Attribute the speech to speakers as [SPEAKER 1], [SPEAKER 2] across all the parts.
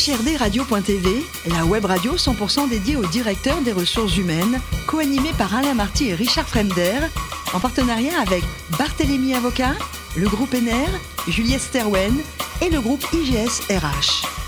[SPEAKER 1] HRDRadio.tv, la web radio 100% dédiée au directeur des ressources humaines, co-animée par Alain Marty et Richard Fremder, en partenariat avec Barthélémy Avocat, le groupe NR, Juliette Sterwen et le groupe IGS RH.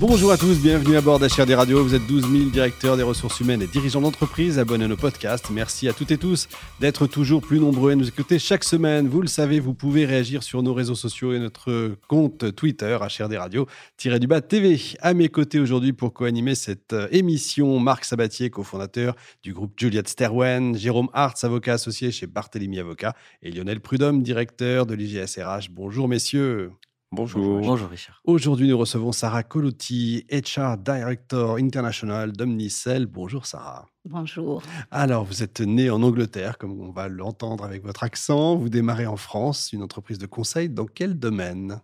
[SPEAKER 2] Bonjour à tous, bienvenue à bord d'HRD Radio. Vous êtes 12 000 directeurs des ressources humaines et dirigeants d'entreprise abonnés à nos podcasts. Merci à toutes et tous d'être toujours plus nombreux à nous écouter chaque semaine. Vous le savez, vous pouvez réagir sur nos réseaux sociaux et notre compte Twitter HRD Radio-du-bas TV. À mes côtés aujourd'hui pour co-animer cette euh, émission, Marc Sabatier, cofondateur du groupe Juliette Sterwen, Jérôme Hartz, avocat associé chez Barthélemy Avocat et Lionel Prudhomme, directeur de l'IGSRH. Bonjour messieurs.
[SPEAKER 3] Bonjour.
[SPEAKER 4] Bonjour Richard.
[SPEAKER 2] Aujourd'hui, nous recevons Sarah Colotti, HR Director International d'Omnicell. Bonjour Sarah.
[SPEAKER 5] Bonjour.
[SPEAKER 2] Alors, vous êtes née en Angleterre, comme on va l'entendre avec votre accent. Vous démarrez en France, une entreprise de conseil. Dans quel domaine?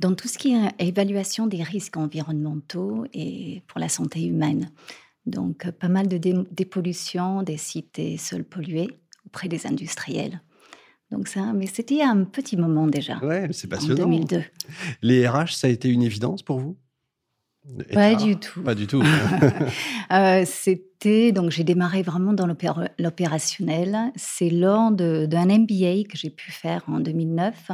[SPEAKER 5] Dans tout ce qui est évaluation des risques environnementaux et pour la santé humaine. Donc, pas mal de dépollution des sites et sols pollués auprès des industriels. Donc ça, mais c'était un petit moment déjà.
[SPEAKER 2] Ouais, c'est passionnant.
[SPEAKER 5] En 2002.
[SPEAKER 2] Les RH, ça a été une évidence pour vous?
[SPEAKER 5] Pas du tout.
[SPEAKER 2] Pas du tout.
[SPEAKER 5] euh, c'était donc j'ai démarré vraiment dans l'opérationnel. C'est lors d'un MBA que j'ai pu faire en 2009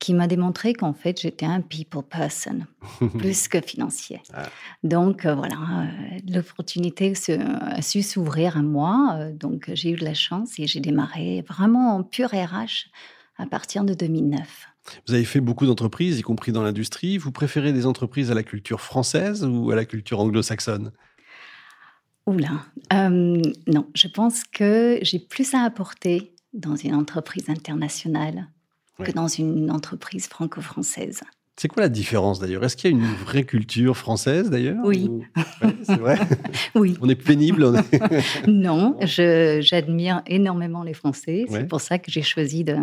[SPEAKER 5] qui m'a démontré qu'en fait, j'étais un people person, plus que financier. Ah. Donc, euh, voilà, euh, l'opportunité a su s'ouvrir à moi. Euh, donc, j'ai eu de la chance et j'ai démarré vraiment en pur RH à partir de 2009.
[SPEAKER 2] Vous avez fait beaucoup d'entreprises, y compris dans l'industrie. Vous préférez des entreprises à la culture française ou à la culture anglo-saxonne?
[SPEAKER 5] Oula, non, je pense que j'ai plus à apporter dans une entreprise internationale que dans une entreprise franco-française.
[SPEAKER 2] C'est quoi la différence d'ailleurs? Est-ce qu'il y a une vraie culture française d'ailleurs?
[SPEAKER 5] Oui.
[SPEAKER 2] c'est vrai
[SPEAKER 5] Oui.
[SPEAKER 2] On est pénible
[SPEAKER 5] Non, j'admire énormément les Français. C'est pour ça que j'ai choisi de,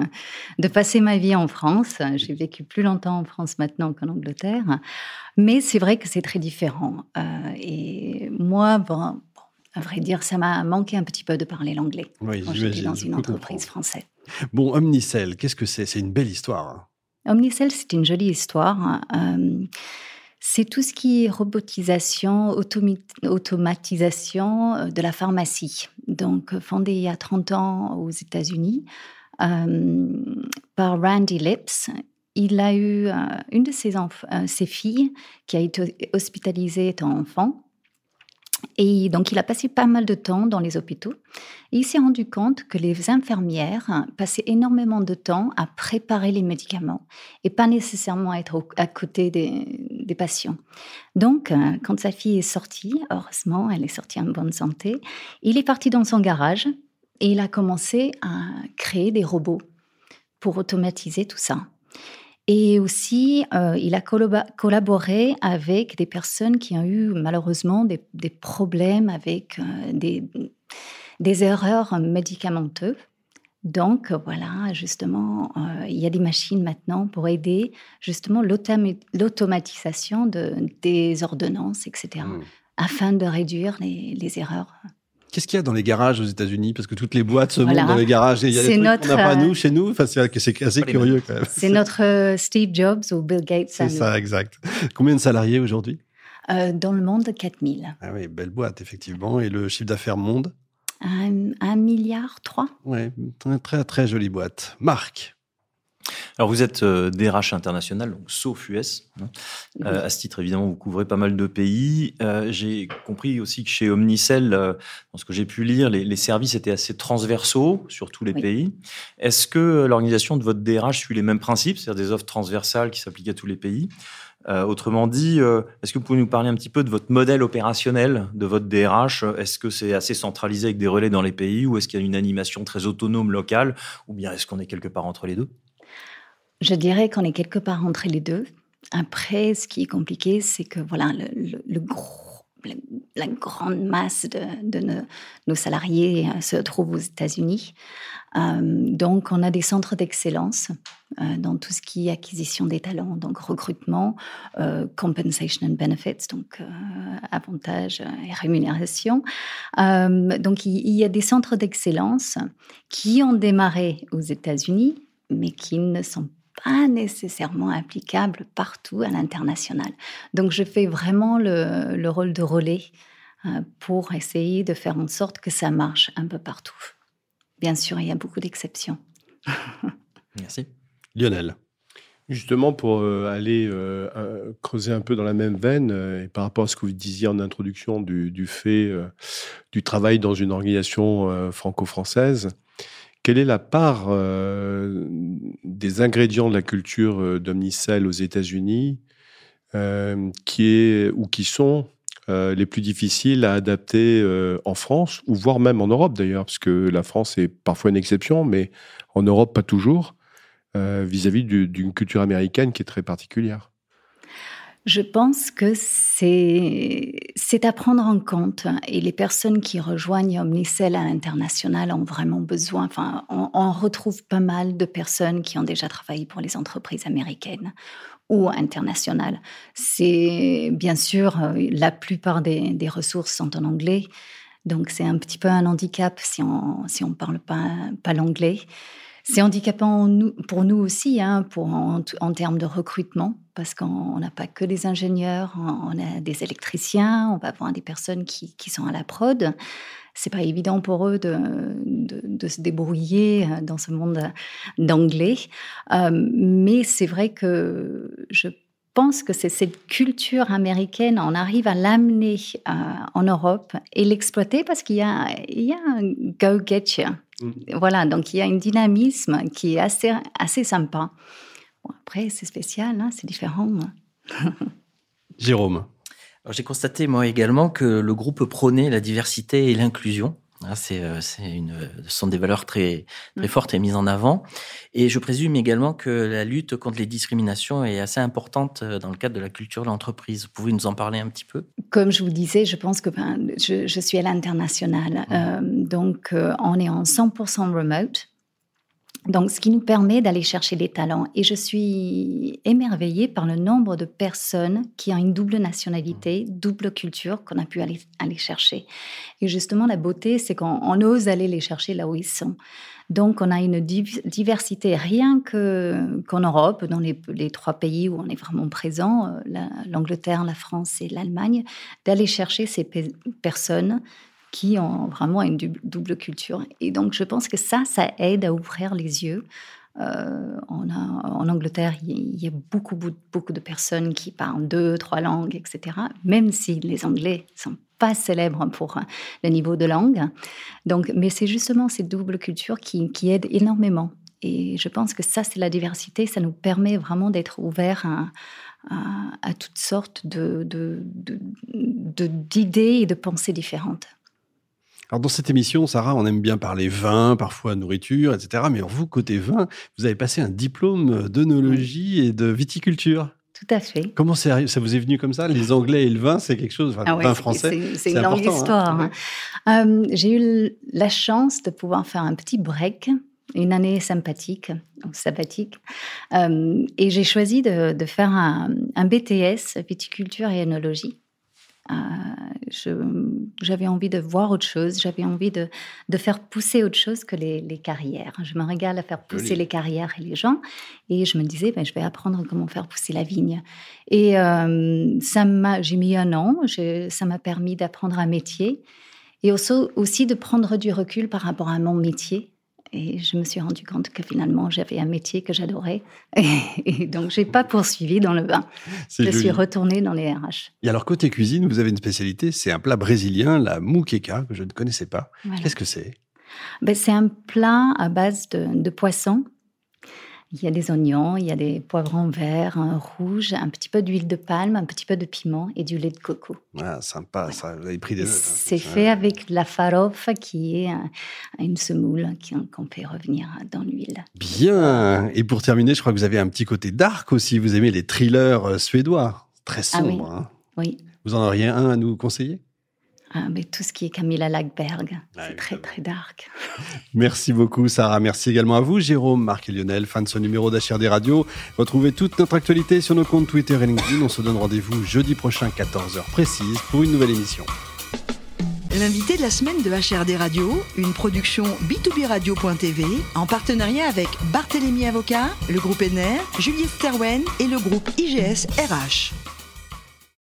[SPEAKER 5] de, passer ma vie en France. J'ai vécu plus longtemps en France maintenant qu'en Angleterre. Mais c'est vrai que c'est très différent. Euh, et moi, bon, à vrai dire, ça m'a manqué un petit peu de parler l'anglais
[SPEAKER 2] oui,
[SPEAKER 5] quand j'étais dans une entreprise française.
[SPEAKER 2] Bon, Omnicell, qu'est-ce que c'est? C'est une belle histoire. Hein.
[SPEAKER 5] Omnicell, c'est une jolie histoire. Euh, c'est tout ce qui est robotisation, automatisation euh, de la pharmacie. Donc, fondé il y a 30 ans aux États-Unis euh, par Randy Lips. Il a eu une de ses, ses filles qui a été hospitalisée étant enfant et donc, il a passé pas mal de temps dans les hôpitaux. Et il s'est rendu compte que les infirmières passaient énormément de temps à préparer les médicaments et pas nécessairement à être à côté des, patients. Donc, euh, quand sa fille est sortie, heureusement, elle est sortie en bonne santé, il est parti dans son garage et il a commencé à créer des robots pour automatiser tout ça. Et aussi, euh, il a collaboré avec des personnes qui ont eu malheureusement des, problèmes avec euh, des, des, erreurs médicamenteuses. Donc voilà, justement, euh, il y a des machines maintenant pour aider justement l'automatisation de, des ordonnances, etc., mmh. afin de réduire les, les erreurs
[SPEAKER 2] Qu'est-ce qu'il y a dans les garages aux États-Unis? Parce que toutes les boîtes se montent dans les garages. il y a des trucs qu'on n'a pas nous chez nous. Enfin, c'est assez curieux quand même.
[SPEAKER 5] C'est notre euh, Steve Jobs ou Bill Gates.
[SPEAKER 2] C'est ça, exact. Combien de salariés aujourd'hui?
[SPEAKER 5] Euh, Dans le monde, 4000.
[SPEAKER 2] Ah oui, belle boîte, effectivement. Et le chiffre d'affaires monde?
[SPEAKER 5] Un, milliard trois.
[SPEAKER 2] Oui, très, très, très jolie boîte. Marc
[SPEAKER 4] alors vous êtes euh, DRH international, donc sauf US. Hein. Euh, à ce titre, évidemment, vous couvrez pas mal de pays. Euh, j'ai compris aussi que chez Omnicell, dans ce que j'ai pu lire, les, services étaient assez transversaux sur tous les pays. Est-ce que l'organisation de votre DRH suit les mêmes principes, c'est-à-dire des offres transversales qui s'appliquent à tous les pays? Autrement dit, est-ce que vous pouvez nous parler un petit peu de votre modèle opérationnel de votre DRH Est-ce que c'est assez centralisé avec des relais dans les pays ou est-ce qu'il y a une animation très autonome locale? Ou bien est-ce qu'on est quelque part entre les deux?
[SPEAKER 5] Je dirais qu'on est quelque part entre les deux. Après, ce qui est compliqué, c'est que voilà, la, grande masse de, nos, salariés euh, se trouve aux États-Unis. Euh, donc, on a des centres d'excellence euh, dans tout ce qui est acquisition des talents, donc recrutement, compensation and benefits, donc avantages et rémunération. donc, il y a des centres d'excellence qui ont démarré aux États-Unis, mais qui ne sont pas nécessairement applicable partout à l'international. Donc je fais vraiment le, rôle de relais euh, pour essayer de faire en sorte que ça marche un peu partout. Bien sûr, il y a beaucoup d'exceptions.
[SPEAKER 4] Merci.
[SPEAKER 2] Lionel.
[SPEAKER 3] Justement, pour euh, aller euh, creuser un peu dans la même veine, et par rapport à ce que vous disiez en introduction du, fait du travail dans une organisation franco-française, quelle est la part euh, des ingrédients de la culture euh, d'Omnicell aux États-Unis euh, qui est ou qui sont les plus difficiles à adapter en France ou voire même en Europe d'ailleurs, parce que la France est parfois une exception, mais en Europe pas toujours vis-à-vis d'une culture américaine qui est très particulière.
[SPEAKER 5] Je pense que c'est à prendre en compte et les personnes qui rejoignent Omnicell à l'international ont vraiment besoin. Enfin, on, retrouve pas mal de personnes qui ont déjà travaillé pour les entreprises américaines ou internationales. C'est bien sûr euh, la plupart des, ressources sont en anglais, donc c'est un petit peu un handicap si on si on parle pas pas l'anglais. C'est handicapant pour nous aussi, hein, en, termes de recrutement, parce qu'on n'a pas que des ingénieurs, on a des électriciens, on va avoir des personnes qui, sont à la prod. C'est pas évident pour eux de, se débrouiller euh, dans ce monde d'anglais. Euh, mais c'est vrai que je pense que c'est cette culture américaine, on arrive à l'amener euh, en Europe et l'exploiter parce qu'il y a, il y a un go get you. Mm. Voilà, donc il y a un dynamisme qui est assez, assez sympa. après, c'est spécial, hein, c'est différent.
[SPEAKER 2] Jérôme.
[SPEAKER 6] J'ai constaté moi également que le groupe prônait la diversité et l'inclusion. Ah, c'est, euh, c'est une, ce sont des valeurs très, très mm. fortes et mises en avant. Et je présume également que la lutte contre les discriminations est assez importante euh, dans le cadre de la culture de l'entreprise. Vous pouvez nous en parler un petit peu?
[SPEAKER 5] Comme je vous disais, je pense que ben, je, je, suis à l'international. Euh, donc, on est en 100% remote. Donc, ce qui nous permet d'aller chercher des talents. Et je suis émerveillée par le nombre de personnes qui ont une double nationalité, double culture qu'on a pu aller, chercher. Et justement, la beauté, c'est qu'on ose aller les chercher là où ils sont. Donc, on a une diversité rien qu'en Europe, dans les, les, trois pays où on est vraiment présent, euh, l'Angleterre, la, France et l'Allemagne, d'aller chercher ces personnes qui ont vraiment une double culture. Et donc, je pense que ça, ça aide à ouvrir les yeux. Euh, en Angleterre, il y a beaucoup, beaucoup de personnes qui parlent deux, trois langues, etc. Même si les Anglais sont pas célèbres pour le niveau de langue. Donc, mais c'est justement cette double culture qui, qui aide énormément. Et je pense que ça, c'est la diversité. Ça nous permet vraiment d'être ouverts à, toutes sortes d'idées et de pensées différentes.
[SPEAKER 2] Alors dans cette émission, Sarah, on aime bien parler vin, parfois nourriture, etc. Mais vous, côté vin, vous avez passé un diplôme d'œnologie et de viticulture.
[SPEAKER 5] Tout à fait.
[SPEAKER 2] Comment ça vous est venu comme ça Les Anglais et le vin, c'est quelque chose, enfin,
[SPEAKER 5] ah
[SPEAKER 2] le vin français.
[SPEAKER 5] C'est une longue hein. histoire. Hein. Euh, j'ai eu la chance de pouvoir faire un petit break, une année sympathique, sabbatique, euh, et j'ai choisi de, faire un, un BTS, viticulture et œnologie. Euh, j'avais envie de voir autre chose, j'avais envie de, de, faire pousser autre chose que les, carrières. Je me régale à faire pousser les carrières et les gens, et je me disais, ben, je vais apprendre comment faire pousser la vigne. Et euh, ça m'a, j'ai mis un an, ça m'a permis d'apprendre un métier, et aussi, aussi de prendre du recul par rapport à mon métier et je me suis rendu compte que finalement, j'avais un métier que j'adorais. Et, donc, je n'ai pas poursuivi dans le vin. Je suis retournée dans les RH.
[SPEAKER 2] Et alors, côté cuisine, vous avez une spécialité, c'est un plat brésilien, la muqueca, que je ne connaissais pas. Qu'est-ce que c'est?
[SPEAKER 5] Ben, C'est un plat à base de, de poisson il y a des oignons, il y a des poivrons verts, un rouge, un petit peu d'huile de palme, un petit peu de piment et du lait de coco.
[SPEAKER 2] Ah, sympa, ça, vous avez pris des notes. Hein,
[SPEAKER 5] c'est fait avec la farofa qui est une semoule qu'on fait revenir dans l'huile.
[SPEAKER 2] Bien. Et pour terminer, je crois que vous avez un petit côté dark aussi. Vous aimez les thrillers euh, suédois, très ah sombres.
[SPEAKER 5] Hein. oui.
[SPEAKER 2] Vous en auriez un à nous conseiller?
[SPEAKER 5] Ah, mais tout ce qui est Camilla Lackberg, c'est très très dark.
[SPEAKER 2] Merci beaucoup Sarah, merci également à vous Jérôme, Marc et Lionel, fan de ce numéro d'HRD Radio. Retrouvez toute notre actualité sur nos comptes Twitter et LinkedIn. On se donne rendez-vous jeudi prochain 14h précise pour une nouvelle émission.
[SPEAKER 1] L'invité de la semaine de HRD Radio, une production B2B Radio.tv en partenariat avec Barthélémy Avocat, le groupe NR, Juliette Sterwen et le groupe IGS RH.